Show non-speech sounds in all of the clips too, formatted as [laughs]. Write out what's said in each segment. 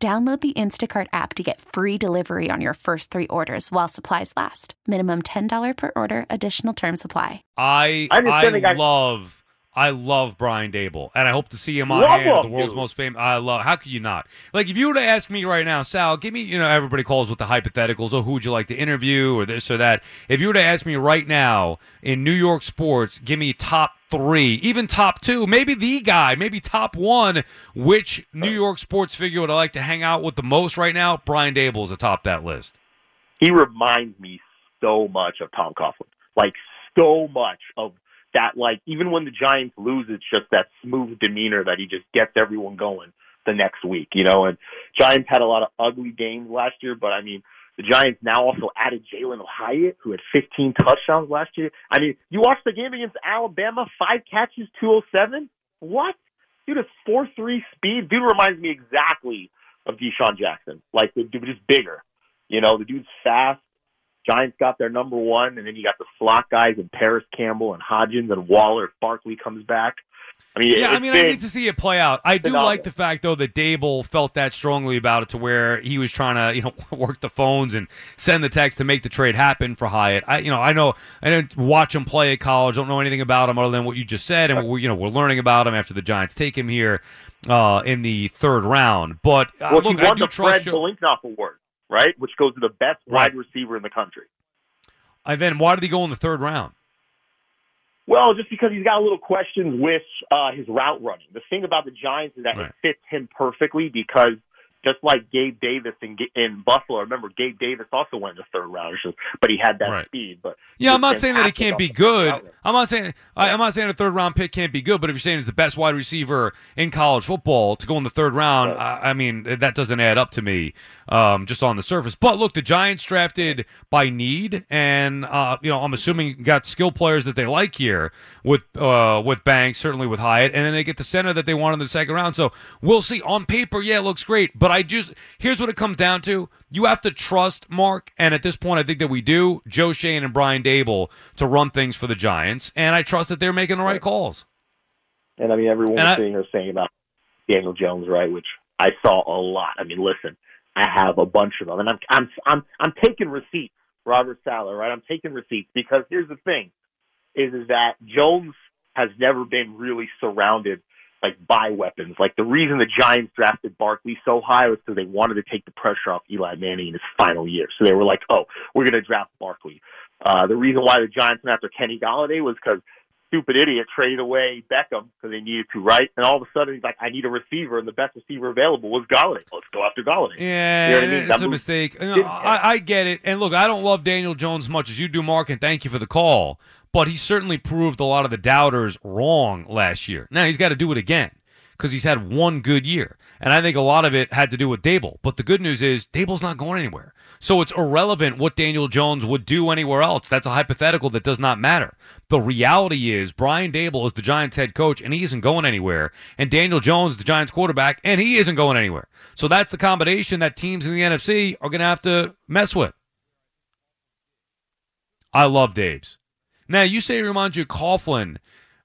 Download the Instacart app to get free delivery on your first three orders while supplies last. Minimum $10 per order, additional term supply. I I just I think I- love I love Brian Daboll, and I hope to see him on Love hand, the world's dude. most famous. I love. How could you not? Like, if you were to ask me right now, Sal, give me. You know, everybody calls with the hypotheticals. Oh, who would you like to interview, or this or that? If you were to ask me right now in New York sports, give me top three, even top two, maybe the guy, maybe top one. Which New York sports figure would I like to hang out with the most right now? Brian Daboll is atop that list. he reminds me so much of Tom Coughlin. Like so much of that. Like even when the Giants lose, it's just that smooth demeanor that he just gets everyone going the next week. You know, and Giants had a lot of ugly games last year, but I mean. The Giants now also added Jalen Hyatt, who had 15 touchdowns last year. I mean, you watched the game against Alabama, five catches, 207. What? Dude, a 4-3 speed. Dude reminds me exactly of DeSean Jackson. Like, the dude is bigger. You know, the dude's fast. Giants got their number one, and then you got the slot guys and Parris Campbell and Hodgins and Waller if Barkley comes back. I mean, Yeah, I mean, I need to see it play out. I do phenomenal. like the fact, though, that Daboll felt that strongly about it to where he was trying to, you know, [laughs] work the phones and send the text to make the trade happen for Hyatt. I, you know, I know I didn't watch him play at college. Don't know anything about him other than what you just said, and we're, you know, we're learning about him after the Giants take him here uh, in the third round. But uh, well, look, he I do the trust Fred you. Biletnikoff Award, right? Which goes to the best Right. wide receiver in the country. And then why did he go in the third round? Well, just because he's got a little questions with uh, his route running. The thing about the Giants is that Right. it fits him perfectly because just like Gabe Davis in, in Buffalo, remember Gabe Davis also went in the third round, but he had that Right. speed. But Yeah, I'm not saying that he can't be good. I'm not saying I, I'm not saying a third round pick can't be good. But if you're saying he's the best wide receiver in college football to go in the third round, Right. I, I mean that doesn't add up to me um, just on the surface. But look, the Giants drafted by need, and uh, you know I'm assuming got skill players that they like here with uh, with Banks, certainly with Hyatt, and then they get the center that they want in the second round. So we'll see. On paper, yeah, it looks great. But I just here's what it comes down to: you have to trust Mark, and at this point, I think that we do. Joe Schoen and Brian Daboll to run things for the Giants, and I trust that they're making the right calls. And I mean, everyone And was I- sitting here saying about Daniel Jones, right? Which I saw a lot. I mean, listen, I have a bunch of them, and I'm I'm I'm I'm taking receipts, Robert Sala, right? I'm taking receipts because here's the thing, is is that Jones has never been really surrounded like by weapons. Like the reason the Giants drafted Barkley so high was because they wanted to take the pressure off Eli Manning in his final year. So they were like, oh, we're going to draft Barkley. Uh, the reason why the Giants went after Kenny Golladay was because stupid idiot traded away Beckham because they needed to, right? And all of a sudden he's like, I need a receiver, and the best receiver available was Golladay. Let's go after Golladay. Yeah, You know I mean? it's That a mistake. You I, I get it. And look, I don't love Daniel Jones as much as you do, Mark, and thank you for the call. But he certainly proved a lot of the doubters wrong last year. Now he's got to do it again because he's had one good year. And I think a lot of it had to do with Daboll. But the good news is Daboll's not going anywhere. So it's irrelevant what Daniel Jones would do anywhere else. That's a hypothetical that does not matter. The reality is Brian Daboll is the Giants head coach and he isn't going anywhere. And Daniel Jones is the Giants quarterback and he isn't going anywhere. So that's the combination that teams in the NFC are going to have to mess with. I love Dave's. Now, you say he reminds you of Coughlin.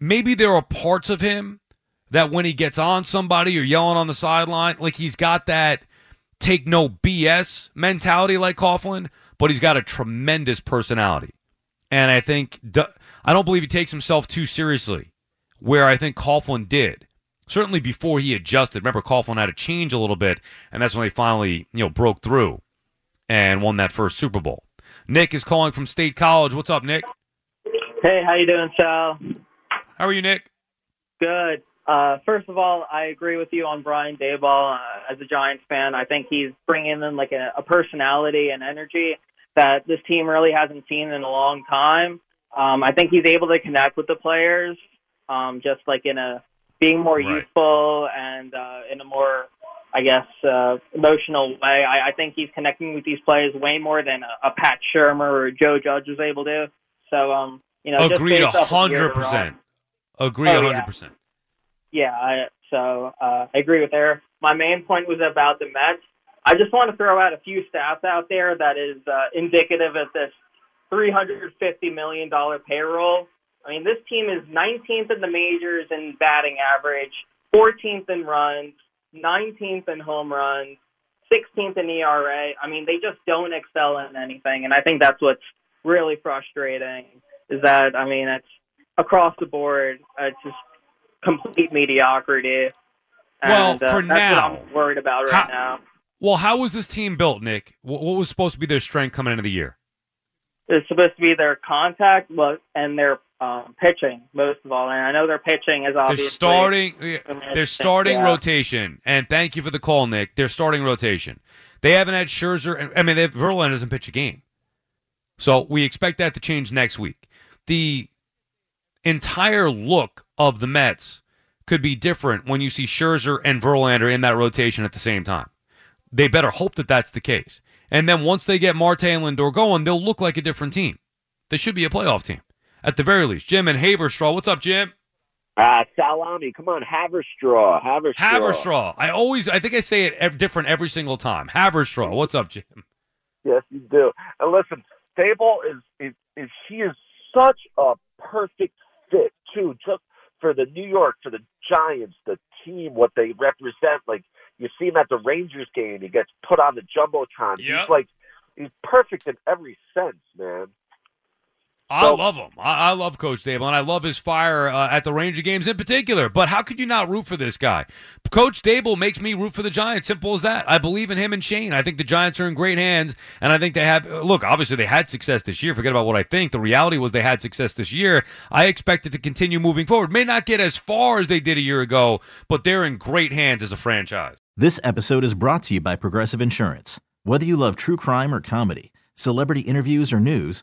Maybe there are parts of him that when he gets on somebody or yelling on the sideline, like he's got that take no BS mentality like Coughlin, but he's got a tremendous personality. And I think, I don't believe he takes himself too seriously, where I think Coughlin did. Certainly before he adjusted. Remember, Coughlin had to change a little bit, and that's when they finally, you know, broke through and won that first Super Bowl. Nick is calling from State College. What's up, Nick? Hey, how you doing, Sal? How are you, Nick? Good. Uh, first of all, I agree with you on Brian Daboll. Uh, as a Giants fan, I think he's bringing in like a, a personality and energy that this team really hasn't seen in a long time. Um, I think he's able to connect with the players, um, just like in a being more Right. youthful and uh, in a more, I guess, uh, emotional way. I, I think he's connecting with these players way more than a, a Pat Shurmur or Joe Judge was able to. So, um, you know, agreed a hundred percent. Agree a Oh, hundred yeah. percent. Yeah, I, so uh, I agree with her. My main point was about the Mets. I just want to throw out a few stats out there that is uh, indicative of this $350 million payroll. I mean, this team is 19th in the majors in batting average, 14th in runs, 19th in home runs, 16th in ERA. I mean, they just don't excel in anything, and I think that's what's really frustrating. Is that I mean, it's across the board. Uh, it's just complete mediocrity. Well, And, uh, for that's now- what I'm worried about right How- now. Well, how was this team built, Nick? What, what was supposed to be their strength coming into the year? It's supposed to be their contact, well, and their um, pitching most of all. And I know their pitching is obviously They're starting. They're starting yeah. rotation, and thank you for the call, Nick. They're starting rotation. They haven't had Scherzer. I mean, they Verlander doesn't pitch a game, so we expect that to change next week. The entire look of the Mets could be different when you see Scherzer and Verlander in that rotation at the same time. They better hope that that's the case. And then once they get Marte and Lindor going, they'll look like a different team. They should be a playoff team at the very least. Jim and Haverstraw, what's up, Jim? Ah, salami. Come on, Haverstraw. Haverstraw. Haverstraw. I always, I think I say it different every single time. Haverstraw. What's up, Jim? Yes, you do. And listen, Stable is, is is he is such a perfect fit too, just for the New York, for the Giants, the team, what they represent. Like you see him at the Rangers game, he gets put on the jumbotron. Yep. He's like he's perfect in every sense. I So- love him. I, I love Coach Daboll, and I love his fire uh, at the Ranger games in particular. But how could you not root for this guy? Coach Daboll makes me root for the Giants. Simple as that. I believe in him and Schoen. I think the Giants are in great hands, and I think they have. Look, obviously they had success this year. Forget about what I think. The reality was they had success this year. I expect it to continue moving forward. May not get as far as they did a year ago, but they're in great hands as a franchise. This episode is brought to you by Progressive Insurance. Whether you love true crime or comedy, celebrity interviews or news,